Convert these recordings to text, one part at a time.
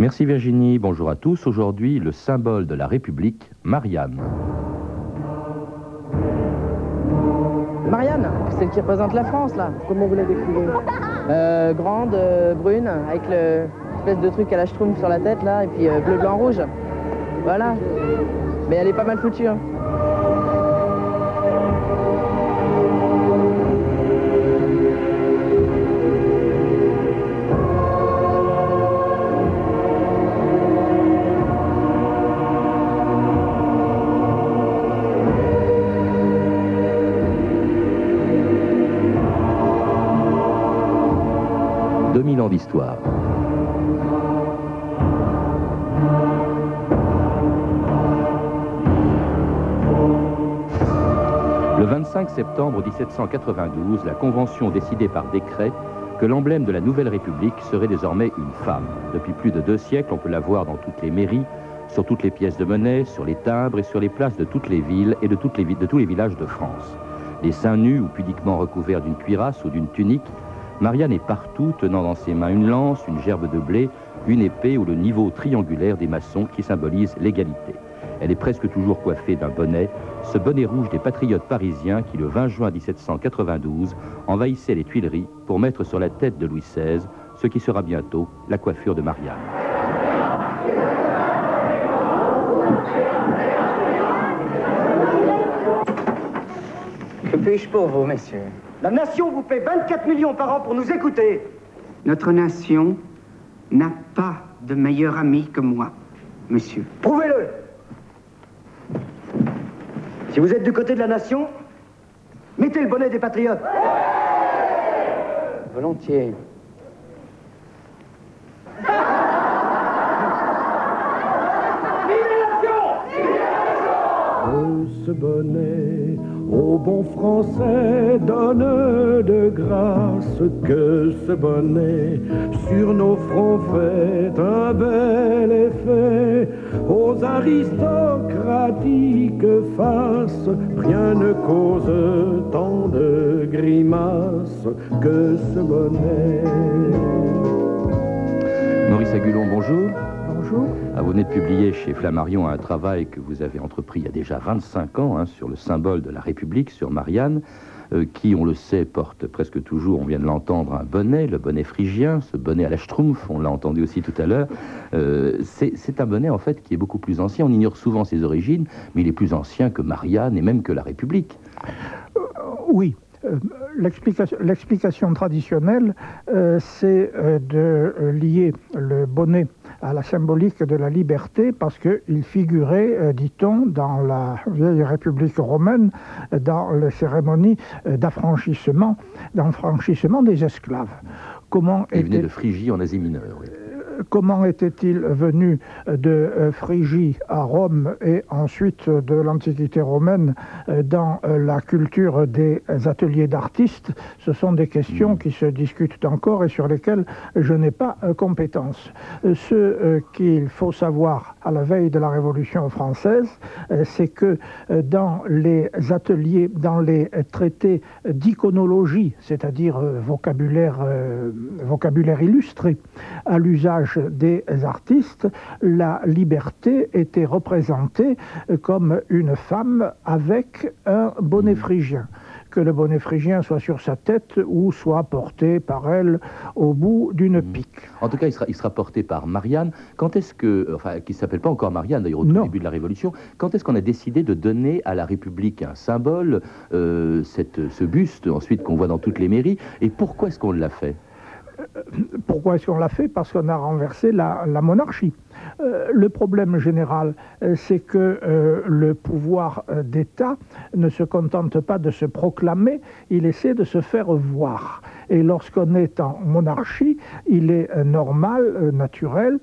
Merci Virginie, bonjour à tous. Aujourd'hui, le symbole de la République, Marianne. Marianne, celle qui représente la France, là. Comment vous la décrivez? Euh, Grande, euh, brune, avec l'espèce de truc à la schtroumpf sur la tête, là, et puis euh, bleu, blanc, rouge. Voilà. Mais elle est pas mal foutue. Hein. 2000 ans d'histoire. Le 25 septembre 1792, la Convention décidait par décret que l'emblème de la Nouvelle République serait désormais une femme. Depuis plus de deux siècles, on peut la voir dans toutes les mairies, sur toutes les pièces de monnaie, sur les timbres et sur les places de toutes les villes et de tous les villages de France. Les seins nus ou pudiquement recouverts d'une cuirasse ou d'une tunique Marianne est partout, tenant dans ses mains une lance, une gerbe de blé, une épée ou le niveau triangulaire des maçons qui symbolise l'égalité. Elle est presque toujours coiffée d'un bonnet, ce bonnet rouge des patriotes parisiens qui, le 20 juin 1792, envahissaient les Tuileries pour mettre sur la tête de Louis XVI ce qui sera bientôt la coiffure de Marianne. Que puis-je pour vous, messieurs? La nation vous paie 24 millions par an pour nous écouter. Notre nation n'a pas de meilleur ami que moi, monsieur. Prouvez-le. Si vous êtes du côté de la nation, mettez le bonnet des patriotes. Volontiers. ce bonnet au bon français donne de grâce que ce bonnet. Sur nos fronts fait un bel effet. Aux aristocratiques faces rien ne cause tant de grimaces que ce bonnet. Maurice Agulon, bonjour. Bonjour. Ah, vous venez de publier chez Flammarion un travail que vous avez entrepris il y a déjà 25 ans hein, sur le symbole de la République, sur Marianne, euh, qui, on le sait, porte presque toujours, on vient de l'entendre, un bonnet, le bonnet phrygien, ce bonnet à la schtroumpf, on l'a entendu aussi tout à l'heure. Euh, c'est un bonnet, en fait, qui est beaucoup plus ancien. On ignore souvent ses origines, mais il est plus ancien que Marianne et même que la République. Euh, oui, euh, l'explication traditionnelle, euh, c'est euh, de lier le bonnet à la symbolique de la liberté parce qu'il figurait, dit-on, dans la vieille République romaine, dans les cérémonies d'affranchissement, d'enfranchissement des esclaves. Comment Il venait de Phrygie en Asie mineure. Oui comment était-il venu de euh, Phrygie à Rome et ensuite de l'Antiquité romaine euh, dans euh, la culture des ateliers d'artistes? Ce sont des questions qui se discutent encore et sur lesquelles je n'ai pas compétence. Ce qu'il faut savoir à la veille de la Révolution française, c'est que dans les ateliers, dans les traités d'iconologie, c'est-à-dire vocabulaire, vocabulaire illustré à l'usage des artistes, la liberté était représentée comme une femme avec un bonnet phrygien que le bonnet phrygien soit sur sa tête ou soit porté par elle au bout d'une hmm. pique. En tout cas, il sera, il sera porté par Marianne. Quand est-ce que, enfin, qui s'appelle pas encore Marianne d'ailleurs au début de la Révolution, quand est-ce qu'on a décidé de donner à la République un symbole, euh, cette, ce buste ensuite qu'on voit dans toutes les mairies, et pourquoi est-ce qu'on l'a fait? Pourquoi est-ce qu'on l'a fait? Parce qu'on a renversé la, monarchie. Euh, le problème général, euh, c'est que euh, le pouvoir d'État ne se contente pas de se proclamer, il essaie de se faire voir. Et lorsqu'on est en monarchie, il est normal, naturel,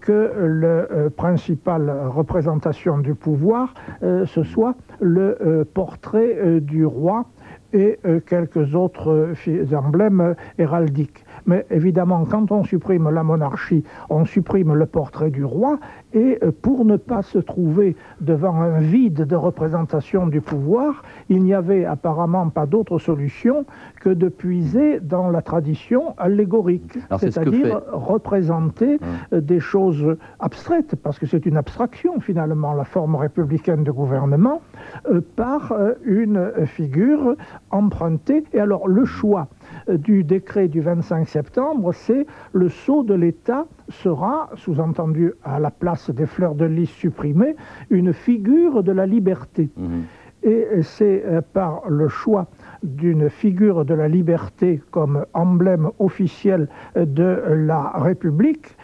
que la principale représentation du pouvoir, ce soit le portrait du roi et quelques autres emblèmes héraldiques. Mais évidemment, quand on supprime la monarchie, on supprime le portrait du roi, et euh, pour ne pas se trouver devant un vide de représentation du pouvoir, il n'y avait apparemment pas d'autre solution que de puiser dans la tradition allégorique, c'est-à-dire représenter hum. des choses abstraites, parce que c'est une abstraction finalement, la forme républicaine de gouvernement, euh, par euh, une figure empruntée. Et alors le choix euh, du décret du 25 septembre, c'est le sceau de l'État sera, sous-entendu à la place des fleurs de lys supprimées, une figure de la liberté. Mhm. Et c'est par le choix d'une figure de la liberté comme emblème officiel de la République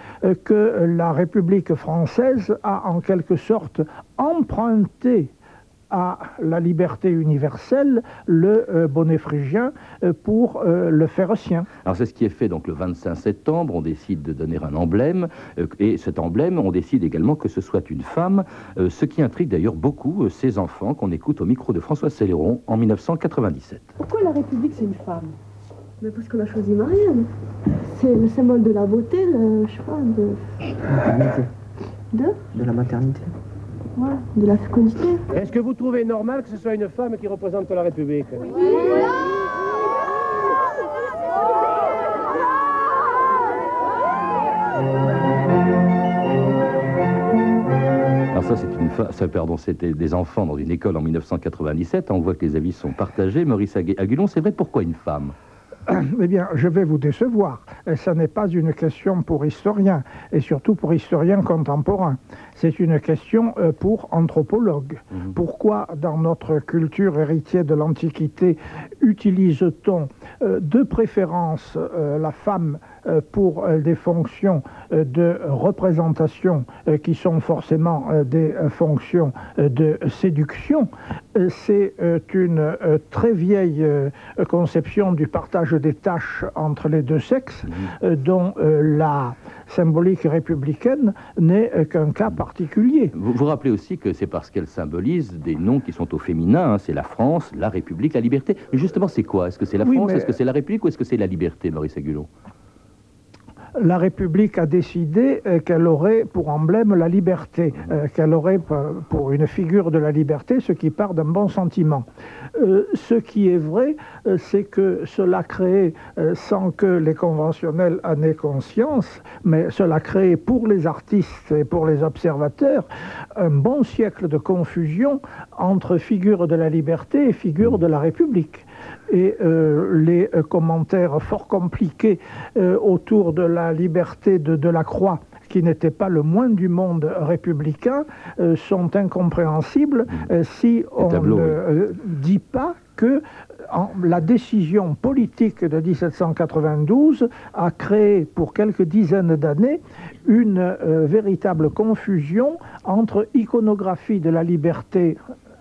que la République française a en quelque sorte emprunté à la liberté universelle le euh, bonnet phrygien euh, pour euh, le faire sien. Alors c'est ce qui est fait donc le 25 septembre, on décide de donner un emblème, et cet emblème, on décide également que ce soit une femme, ce qui intrigue d'ailleurs beaucoup ces enfants qu'on écoute au micro de François Céléron en 1997. Pourquoi la République c'est une femme? Mais parce qu'on a choisi Marianne. C'est le symbole de la beauté, le, je sais pas, de... De De la maternité de la fécondité. Est-ce que vous trouvez normal que ce soit une femme qui représente la République oui. Alors ça, c'est une ça, pardon, c'était des enfants dans une école en 1997. On voit que les avis sont partagés. Maurice Agulon, c'est vrai, pourquoi une femme? Eh bien, je vais vous décevoir. Ce n'est pas une question pour historiens, et surtout pour historiens contemporains. C'est une question euh, pour anthropologues. Mhm. Pourquoi, dans notre culture héritière de l'Antiquité, utilise-t-on euh, de préférence euh, la femme pour des fonctions de représentation qui sont forcément des fonctions de séduction C'est une très vieille conception du partage des tâches entre les deux sexes, mhm. dont la symbolique républicaine n'est qu'un cas particulier. Vous vous rappelez aussi que c'est parce qu'elle symbolise des noms qui sont au féminin, hein. c'est la France, la République, la liberté. Mais justement, c'est quoi? Est-ce que c'est la France, est-ce que c'est la République ou est-ce que c'est la liberté, Maurice Agulon la République a décidé euh, qu'elle aurait pour emblème la liberté, euh, qu'elle aurait pour une figure de la liberté ce qui part d'un bon sentiment. Euh, ce qui est vrai, c'est que cela crée, sans que les conventionnels en aient conscience, mais cela crée pour les artistes et pour les observateurs un bon siècle de confusion entre figure de la liberté et figure de la République et euh, les euh, commentaires fort compliqués euh, autour de la liberté de Delacroix qui n'était pas le moins du monde républicain, sont incompréhensibles mmh. si on ne dit pas que la décision politique de 1792 a créé pour quelques dizaines d'années une véritable confusion entre iconographie de la liberté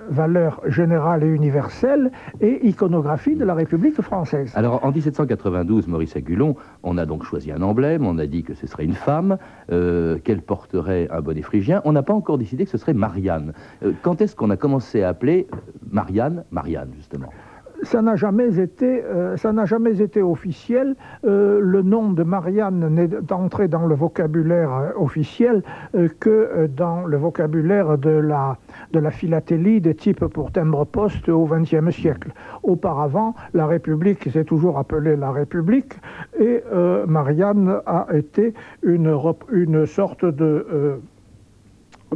valeur générale et universelle et iconographie de la République française. Alors en 1792, Maurice Agulon, on a donc choisi un emblème, on a dit que ce serait une femme, euh, qu'elle porterait un bonnet phrygien. On n'a pas encore décidé que ce serait Marianne. Euh, quand est-ce qu'on a commencé à appeler Marianne Marianne, justement? Ça n'a jamais été, euh, ça n'a jamais été officiel. Euh, le nom de Marianne n'est entré dans le vocabulaire euh, officiel que dans le vocabulaire de la, de la philatélie des types pour timbre-poste au XXe siècle. Auparavant, la République s'est toujours appelée la République et Marianne a été une, une sorte de,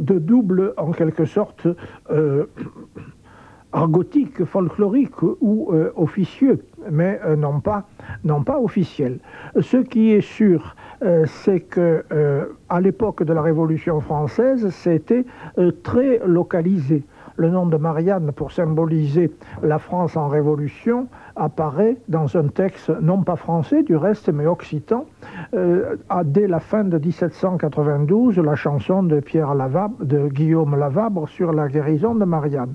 de double, en quelque sorte, argotique, folklorique ou euh, officieux, mais euh, non, pas, non pas officiel. Ce qui est sûr, euh, c'est que à l'époque de la Révolution française, c'était très localisé. Le nom de Marianne, pour symboliser la France en révolution, apparaît dans un texte non pas français du reste, mais occitan, dès la fin de 1792, la chanson de Pierre Lavabre, de Guillaume Lavabre sur la guérison de Marianne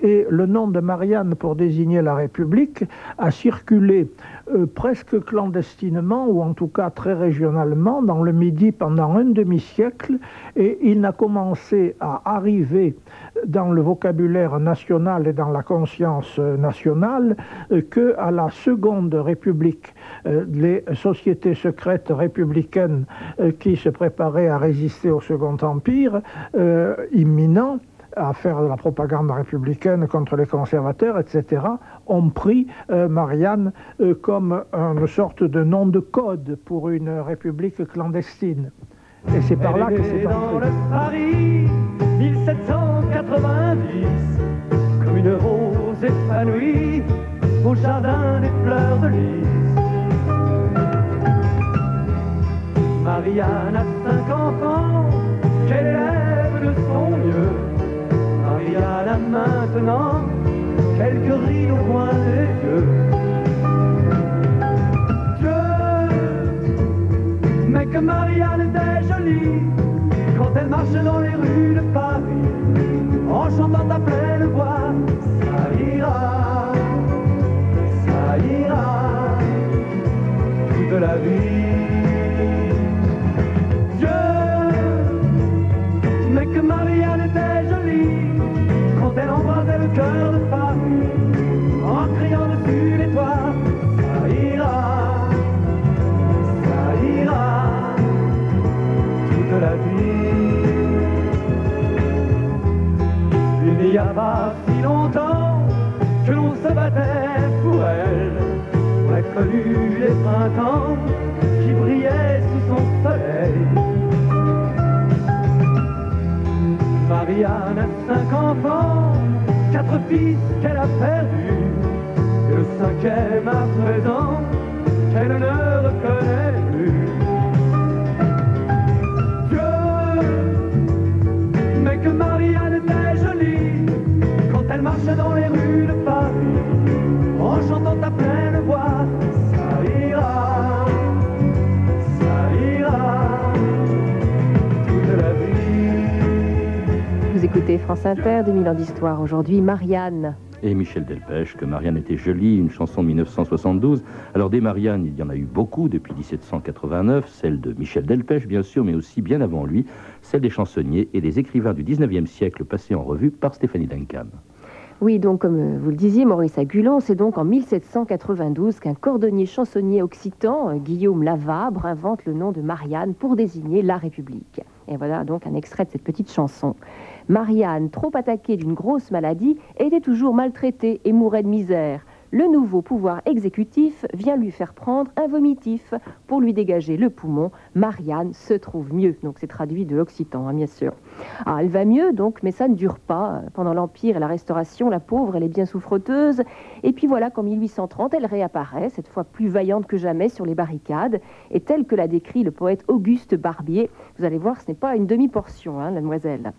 et le nom de Marianne pour désigner la République a circulé euh, presque clandestinement, ou en tout cas très régionalement, dans le Midi pendant un demi-siècle, et il n'a commencé à arriver dans le vocabulaire national et dans la conscience nationale que à la Seconde République, les sociétés secrètes républicaines qui se préparaient à résister au Second Empire imminent à faire de la propagande républicaine contre les conservateurs, etc., ont pris euh, Marianne euh, comme une sorte de nom de code pour une république clandestine. Et c'est par là que c'est dans le Paris 1790, comme une rose épanouie au jardin des fleurs de lys. Marianne a cinq enfants, qu'elle a maintenant quelques rides au coin des yeux. Dieu, mais que Marianne était jolie quand elle marche dans les rues de Paris pour elle. On a connu les printemps qui brillaient sous son soleil. Marianne a cinq enfants, quatre fils qu'elle a perdus, France Inter, 2000 ans d'histoire. Aujourd'hui, Marianne. Et Michel Delpech, que Marianne était jolie, une chanson de 1972. Alors des Marianne, il y en a eu beaucoup depuis 1789, celle de Michel Delpech bien sûr, mais aussi bien avant lui, celle des chansonniers et des écrivains du 19e siècle passés en revue par Stéphanie Duncan. Oui, donc comme euh, vous le disiez, Maurice Agulon, c'est donc en 1792 qu'un cordonnier chansonnier occitan, euh, Guillaume Lavabre, invente le nom de Marianne pour désigner la République. Et voilà donc un extrait de cette petite chanson. Marianne, trop attaquée d'une grosse maladie, était toujours maltraitée et mourait de misère. Le nouveau pouvoir exécutif vient lui faire prendre un vomitif pour lui dégager le poumon. Marianne se trouve mieux. Donc c'est traduit de l'occitan, hein, bien sûr. Ah, elle va mieux, donc, mais ça ne dure pas. Pendant l'Empire et la Restauration, la pauvre, elle est bien souffreteuse. Et puis voilà qu'en 1830, elle réapparaît, cette fois plus vaillante que jamais sur les barricades. Et telle que l'a décrit le poète Auguste Barbier, vous allez voir, ce n'est pas une demi-portion, hein, mademoiselle.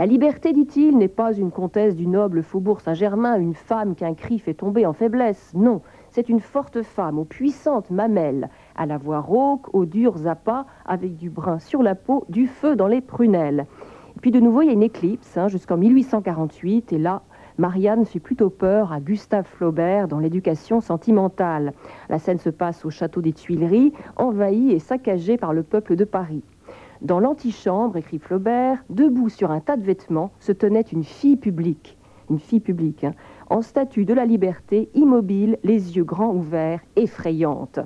La liberté, dit-il, n'est pas une comtesse du noble faubourg Saint-Germain, une femme qu'un cri fait tomber en faiblesse. Non, c'est une forte femme aux puissantes mamelles, à la voix rauque, aux durs appâts, avec du brun sur la peau, du feu dans les prunelles. Et puis de nouveau, il y a une éclipse hein, jusqu'en 1848, et là, Marianne fait plutôt peur à Gustave Flaubert dans l'éducation sentimentale. La scène se passe au château des Tuileries, envahi et saccagé par le peuple de Paris. Dans l'antichambre, écrit Flaubert, debout sur un tas de vêtements, se tenait une fille publique, une fille publique, hein, en statue de la liberté, immobile, les yeux grands ouverts, effrayante.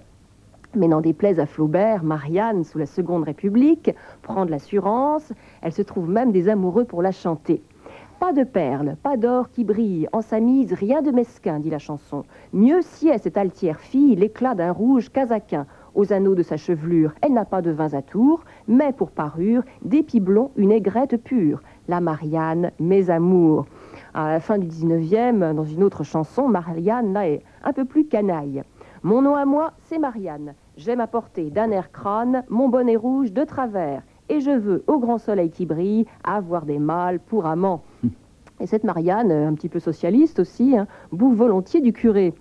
Mais n'en déplaise à Flaubert, Marianne, sous la Seconde République, prend de l'assurance, elle se trouve même des amoureux pour la chanter. Pas de perles, pas d'or qui brille, en sa mise rien de mesquin, dit la chanson. Mieux sied cette altière fille l'éclat d'un rouge casaquin, aux anneaux de sa chevelure, elle n'a pas de vins à tour, mais pour parure, des blonds, une aigrette pure. La Marianne, mes amours. À la fin du 19e, dans une autre chanson, Marianne est un peu plus canaille. Mon nom à moi, c'est Marianne. J'aime apporter d'un air crâne mon bonnet rouge de travers. Et je veux, au grand soleil qui brille, avoir des mâles pour amants. Et cette Marianne, un petit peu socialiste aussi, hein, bout volontiers du curé.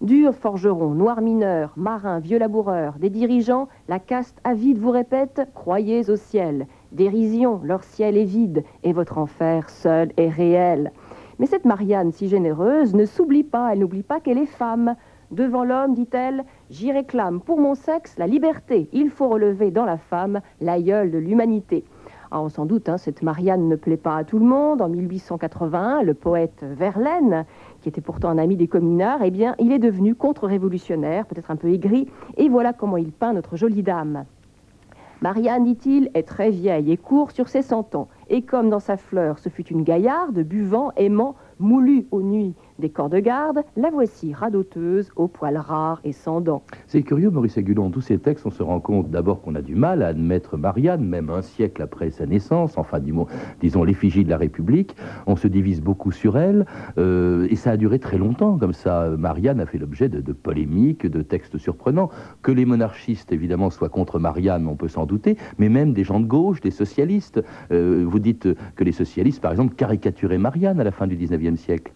Durs forgerons, noirs mineurs, marins, vieux laboureurs, des dirigeants, la caste avide vous répète Croyez au ciel. Dérision, leur ciel est vide, et votre enfer seul est réel. Mais cette Marianne si généreuse ne s'oublie pas, elle n'oublie pas qu'elle est femme. Devant l'homme, dit-elle, j'y réclame pour mon sexe la liberté. Il faut relever dans la femme l'aïeul de l'humanité. Ah, on s'en doute, hein, cette Marianne ne plaît pas à tout le monde. En 1881, le poète Verlaine, qui était pourtant un ami des communards, eh bien, il est devenu contre-révolutionnaire, peut-être un peu aigri, et voilà comment il peint notre jolie dame. Marianne, dit-il, est très vieille et court sur ses cent ans. Et comme dans sa fleur, ce fut une gaillarde, buvant, aimant, moulue aux nuits des corps de garde, la voici radoteuse, aux poils rares et sans dents. C'est curieux, Maurice Agulon, tous ces textes, on se rend compte d'abord qu'on a du mal à admettre Marianne, même un siècle après sa naissance, enfin, disons, l'effigie de la République. On se divise beaucoup sur elle, euh, et ça a duré très longtemps, comme ça. Marianne a fait l'objet de, polémiques, de textes surprenants. Que les monarchistes, évidemment, soient contre Marianne, on peut s'en douter, mais même des gens de gauche, des socialistes. Euh, vous dites que les socialistes, par exemple, caricaturaient Marianne à la fin du 19e siècle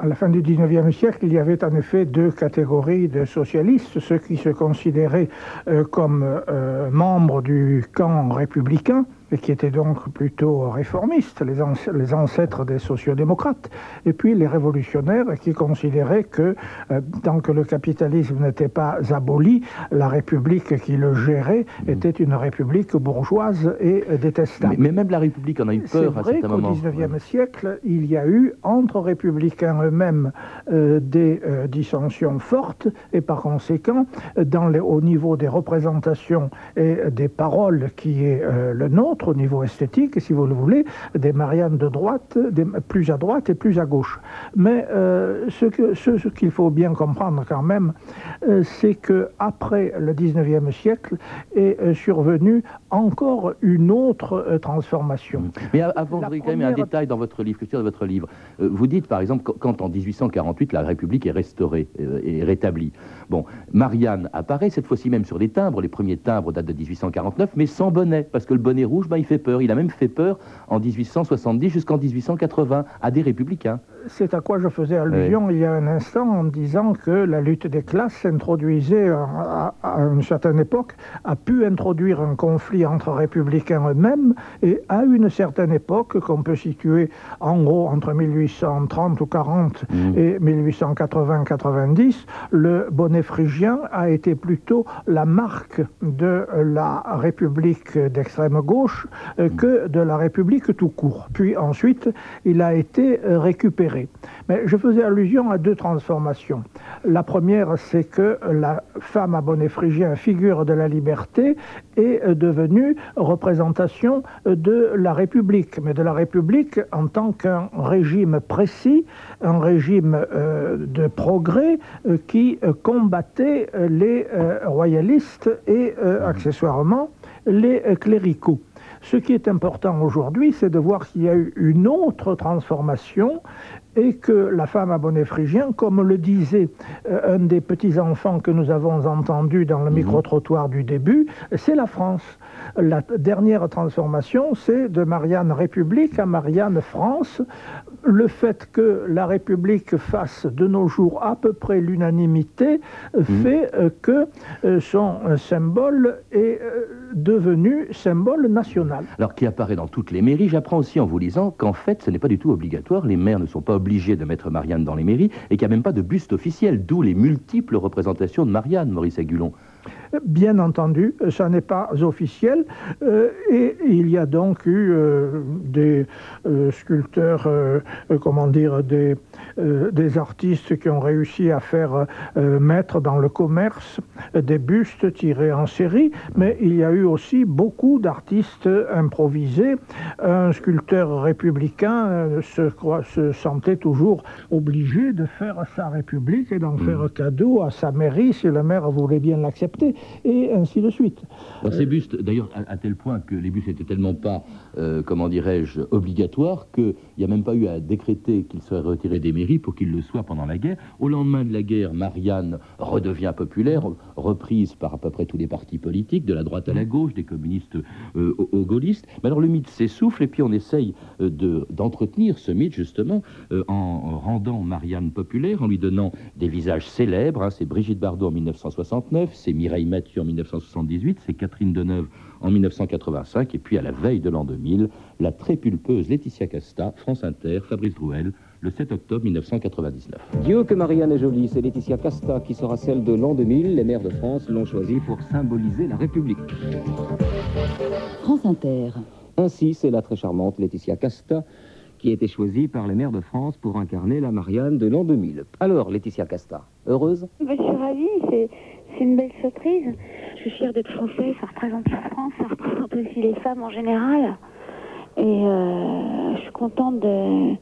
à la fin du XIXe siècle, il y avait en effet deux catégories de socialistes, ceux qui se considéraient euh, comme euh, membres du camp républicain, et qui étaient donc plutôt réformistes, les, ancêtres des sociodémocrates, et puis les révolutionnaires qui considéraient que euh, tant que le capitalisme n'était pas aboli, la République qui le gérait mmh. était une République bourgeoise et détestable. Mais, même la République en a eu peur à certains moments. Vrai qu'au XIXe siècle, il y a eu entre républicains eux-mêmes euh, des euh, dissensions fortes, et par conséquent, dans les, au niveau des représentations et des paroles qui est le nôtre, au niveau esthétique, si vous le voulez, des Mariannes de droite, des, plus à droite et plus à gauche. Mais euh, ce qu'il ce, faut bien comprendre quand même, euh, c'est que après le 19e siècle est euh, survenue encore une autre transformation. Mais avant, je voudrais quand même un détail dans votre livre, de votre livre. vous dites par exemple quand en 1848 la République est restaurée et rétablie. Bon, Marianne apparaît cette fois-ci même sur des timbres. Les premiers timbres datent de 1849, mais sans bonnet, parce que le bonnet rouge ben, il fait peur. Il a même fait peur en 1870 jusqu'en 1880 à des républicains. C'est à quoi je faisais allusion il y a un instant en disant que la lutte des classes s'introduisait à, une certaine époque, a pu introduire un conflit entre républicains eux-mêmes et à une certaine époque qu'on peut situer en gros entre 1830 ou 40 mmh. et 1880-90, le bonnet phrygien a été plutôt la marque de la République d'extrême gauche euh, que de la République tout court. Puis ensuite, il a été euh, récupéré. Mais je faisais allusion à deux transformations. La première, c'est que la femme à bonnet phrygien, figure de la liberté, est euh, devenue représentation de la République, mais de la République en tant qu'un régime précis, un régime de progrès qui combattait les royalistes et accessoirement les cléricaux. Ce qui est important aujourd'hui, c'est de voir qu'il y a eu une autre transformation et que la femme à bonnet phrygien, comme le disait euh, un des petits-enfants que nous avons entendu dans le mhm. micro-trottoir du début, c'est la France. La dernière transformation, c'est de Marianne République à Marianne France. Le fait que la République fasse de nos jours à peu près l'unanimité mhm. fait euh, que euh, son symbole est devenu symbole national. Alors qui apparaît dans toutes les mairies, j'apprends aussi en vous lisant qu'en fait ce n'est pas du tout obligatoire, les maires ne sont pas obligés de mettre Marianne dans les mairies et qu'il n'y a même pas de buste officiel, d'où les multiples représentations de Marianne, Maurice Agulon. Bien entendu, ça n'est pas officiel euh, et il y a donc eu euh, des euh, sculpteurs, comment dire, des, des artistes qui ont réussi à faire mettre dans le commerce des bustes tirés en série, mais il y a eu aussi beaucoup d'artistes improvisés. Un sculpteur républicain se, se sentait toujours obligé de faire sa République et d'en mmh. faire cadeau à sa mairie si le maire voulait bien l'accepter et ainsi de suite. Ces bustes, d'ailleurs, à, tel point que les bustes n'étaient tellement pas, euh, comment dirais-je, obligatoires, qu'il n'y a même pas eu à décréter qu'ils seraient retirés des mairies pour qu'ils le soient pendant la guerre. Au lendemain de la guerre, Marianne redevient populaire, reprise par à peu près tous les partis politiques, de la droite à la gauche, des communistes euh, aux, gaullistes. Mais alors le mythe s'essouffle et puis on essaye euh, d'entretenir ce mythe justement en rendant Marianne populaire, en lui donnant des visages célèbres. Hein. c'est Brigitte Bardot en 1969, c'est Mireille Mathieu en 1978, c'est Catherine Deneuve en 1985, et puis à la veille de l'an 2000, la très pulpeuse Laetitia Casta, France Inter, Fabrice Drouel, le 7 octobre 1999. Dieu que Marianne est jolie, c'est Laetitia Casta qui sera celle de l'an 2000. Les maires de France l'ont choisie pour symboliser la République. France Inter. Ainsi, c'est la très charmante Laetitia Casta qui a été choisie par les maires de France pour incarner la Marianne de l'an 2000. Alors, Laetitia Casta, heureuse? Je suis ravie, c'est une belle surprise. Je suis fière d'être française, ça représente la France, ça représente aussi les femmes en général. Et euh, je suis contente de,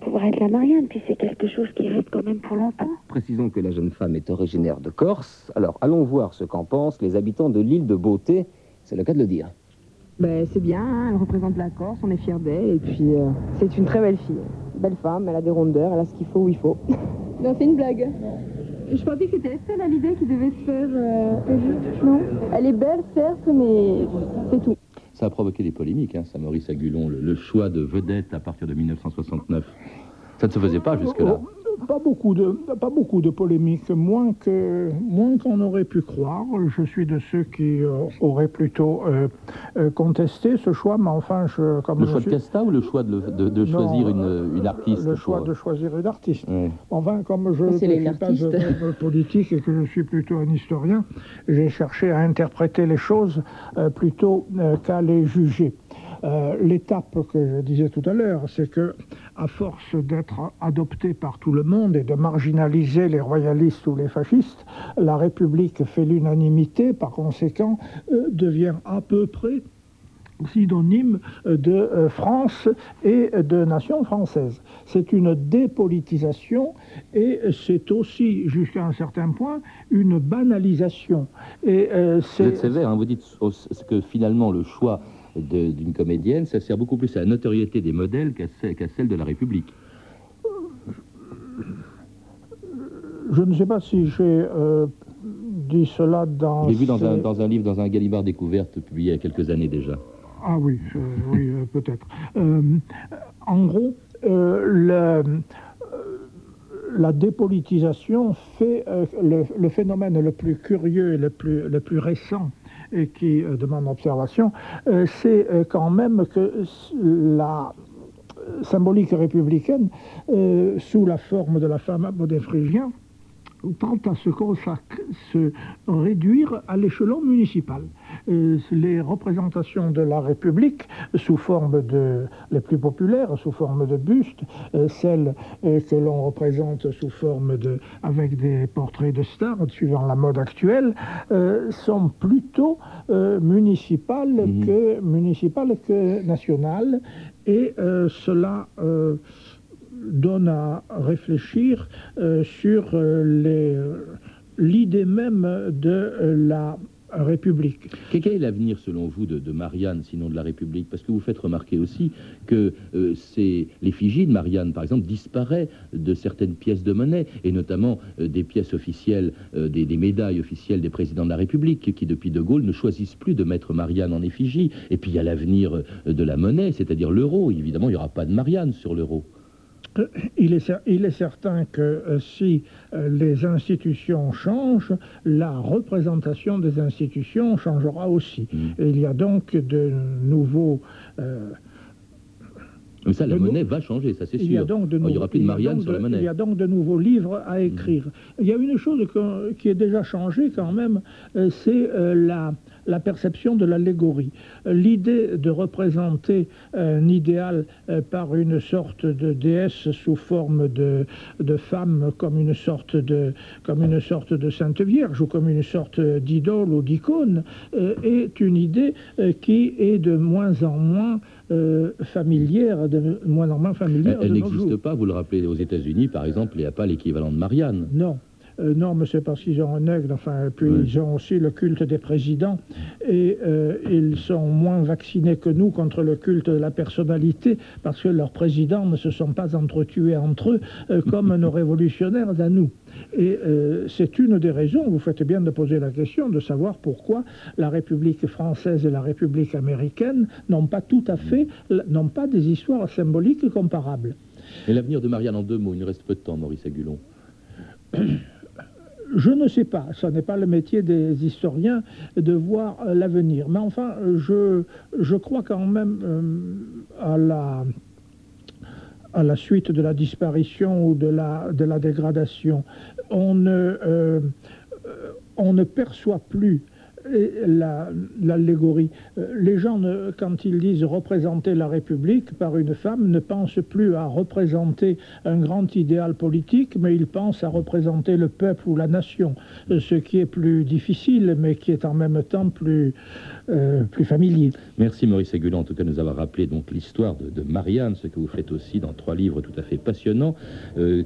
pouvoir être la Marianne, puis c'est quelque chose qui reste quand même pour longtemps. Précisons que la jeune femme est originaire de Corse. Alors allons voir ce qu'en pensent les habitants de l'île de Beauté. C'est le cas de le dire. Ben, c'est bien, hein, elle représente la Corse, on est fiers d'elle, et puis euh, c'est une très belle fille. Belle femme, elle a des rondeurs, elle a ce qu'il faut où il faut. Non, c'est une blague. Je pensais que c'était celle à l'idée qui devait se faire. Euh, non Elle est belle, certes, mais c'est tout. Ça a provoqué des polémiques, hein, ça, Maurice Agulon, le choix de vedette à partir de 1969. Ça ne se faisait pas jusque-là. Oh, pas beaucoup de, pas beaucoup de polémiques, moins que moins qu'on aurait pu croire. Je suis de ceux qui euh, auraient plutôt euh, euh, contesté ce choix, mais enfin, je, comme le choix de Casta ou le choix de, de, choisir une, une, artiste Le choix de choisir une artiste. Enfin, comme je ne suis pas de, politique et que je suis plutôt un historien, j'ai cherché à interpréter les choses plutôt qu'à les juger. Euh, l'étape que je disais tout à l'heure, c'est que, à force d'être adoptée par tout le monde et de marginaliser les royalistes ou les fascistes, la République fait l'unanimité, par conséquent, euh, devient à peu près synonyme de euh, France et de nation française. C'est une dépolitisation et c'est aussi, jusqu'à un certain point, une banalisation. Et, vous êtes sévère, hein, vous dites que finalement le choix d'une comédienne, ça sert beaucoup plus à la notoriété des modèles qu'à celle de la République. Je ne sais pas si j'ai euh, dit cela dans... J'ai vu dans, un, dans un, livre, dans un Gallimard découverte, publié il y a quelques années déjà. Ah oui, euh, oui euh, peut-être. en gros, la, la, dépolitisation fait le, le, phénomène le plus curieux et le plus, le plus récent qui euh, demande observation, euh, c'est euh, quand même que la symbolique républicaine, sous la forme de la femme modèle-phrygien, tend à se, se réduire à l'échelon municipal. Euh, les représentations de la République, sous forme de les plus populaires, sous forme de bustes, euh, celles euh, que l'on représente sous forme de avec des portraits de stars, suivant la mode actuelle, sont plutôt municipales mmh. que municipales que nationales, et cela donne à réfléchir euh, sur euh, l'idée même de la République. Quel est l'avenir, selon vous, de, Marianne, sinon de la République? Parce que vous faites remarquer aussi que euh, l'effigie de Marianne, par exemple, disparaît de certaines pièces de monnaie, et notamment des pièces officielles, des, des, médailles officielles des présidents de la République, qui, depuis De Gaulle, ne choisissent plus de mettre Marianne en effigie. Et puis, il y a l'avenir de la monnaie, c'est-à-dire l'euro. Évidemment, il n'y aura pas de Marianne sur l'euro. Euh, il est, il est, certain que euh, si euh, les institutions changent, la représentation des institutions changera aussi. Mm. il y a donc de nouveaux... mais ça, la monnaie va changer, ça c'est sûr. Il n'y aura plus de Marianne sur la monnaie. Il y a donc de nouveaux livres à écrire. Il y a une chose qui est déjà changée quand même, c'est la la perception de l'allégorie. L'idée de représenter un idéal euh, par une sorte de déesse sous forme de, de femme comme une sorte de, comme une sorte de Sainte Vierge ou comme une sorte d'idole ou d'icône euh, est une idée euh, qui est de moins en moins familière, de moins en moins familière. Elle, n'existe pas, vous le rappelez, aux États-Unis, par exemple, il n'y a pas l'équivalent de Marianne. Non. Euh, non, mais c'est parce qu'ils ont un aigle, enfin, puis ils ont aussi le culte des présidents, et euh, ils sont moins vaccinés que nous contre le culte de la personnalité, parce que leurs présidents ne se sont pas entretués entre eux euh, comme nos révolutionnaires à nous. Et c'est une des raisons, vous faites bien de poser la question, de savoir pourquoi la République française et la République américaine n'ont pas tout à fait, n'ont pas des histoires symboliques comparables. Et l'avenir de Marianne en deux mots, il nous reste peu de temps, Maurice Agulon. Je ne sais pas, ce n'est pas le métier des historiens de voir euh, l'avenir. Mais enfin, je, crois quand même euh, à, la, suite de la disparition ou de la, dégradation. Euh, on ne perçoit plus l'allégorie. les gens, quand ils disent représenter la République par une femme, ne pensent plus à représenter un grand idéal politique, mais ils pensent à représenter le peuple ou la nation, ce qui est plus difficile, mais qui est en même temps plus, familier. Merci Maurice Aigulan, en tout cas, nous avoir rappelé donc l'histoire de, Marianne, ce que vous faites aussi dans trois livres tout à fait passionnants,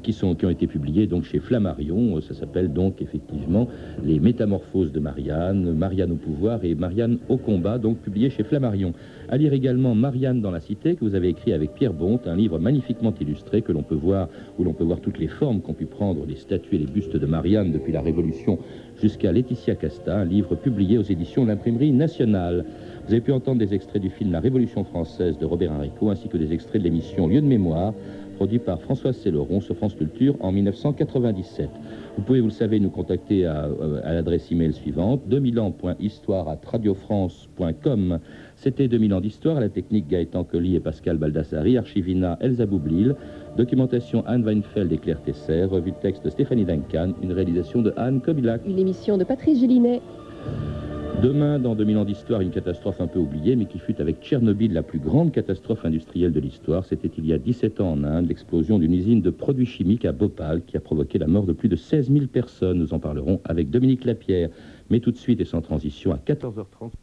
qui, sont, qui ont été publiés donc chez Flammarion. Ça s'appelle donc effectivement Les Métamorphoses de Marianne, Marianne au pouvoir et Marianne au combat, donc publié chez Flammarion. À lire également Marianne dans la cité, que vous avez écrit avec Pierre Bonte, un livre magnifiquement illustré que l'on peut voir, où l'on peut voir toutes les formes qu'ont pu prendre les statues et les bustes de Marianne depuis la Révolution jusqu'à Laetitia Casta, un livre publié aux éditions de l'Imprimerie nationale. Vous avez pu entendre des extraits du film La Révolution française de Robert Enrico, ainsi que des extraits de l'émission Lieu de mémoire, produit par Françoise Céloron sur France Culture en 1997. Vous pouvez, vous le savez, nous contacter à, euh, l'adresse email suivante 2000 ans.histoire à radiofrance.com. C'était 2000 ans d'histoire à la technique Gaëtan Colli et Pascal Baldassari, Archivina Elsa Boublil, documentation Anne Weinfeld et Claire Tesser, revue de texte Stéphanie Duncan, une réalisation de Anne Kobilac. Une émission de Patrice Gélinet. Demain, dans 2000 ans d'histoire, une catastrophe un peu oubliée, mais qui fut avec Tchernobyl la plus grande catastrophe industrielle de l'histoire. C'était il y a 17 ans en Inde, l'explosion d'une usine de produits chimiques à Bhopal qui a provoqué la mort de plus de 16 000 personnes. Nous en parlerons avec Dominique Lapierre. Mais tout de suite et sans transition, à 14h30.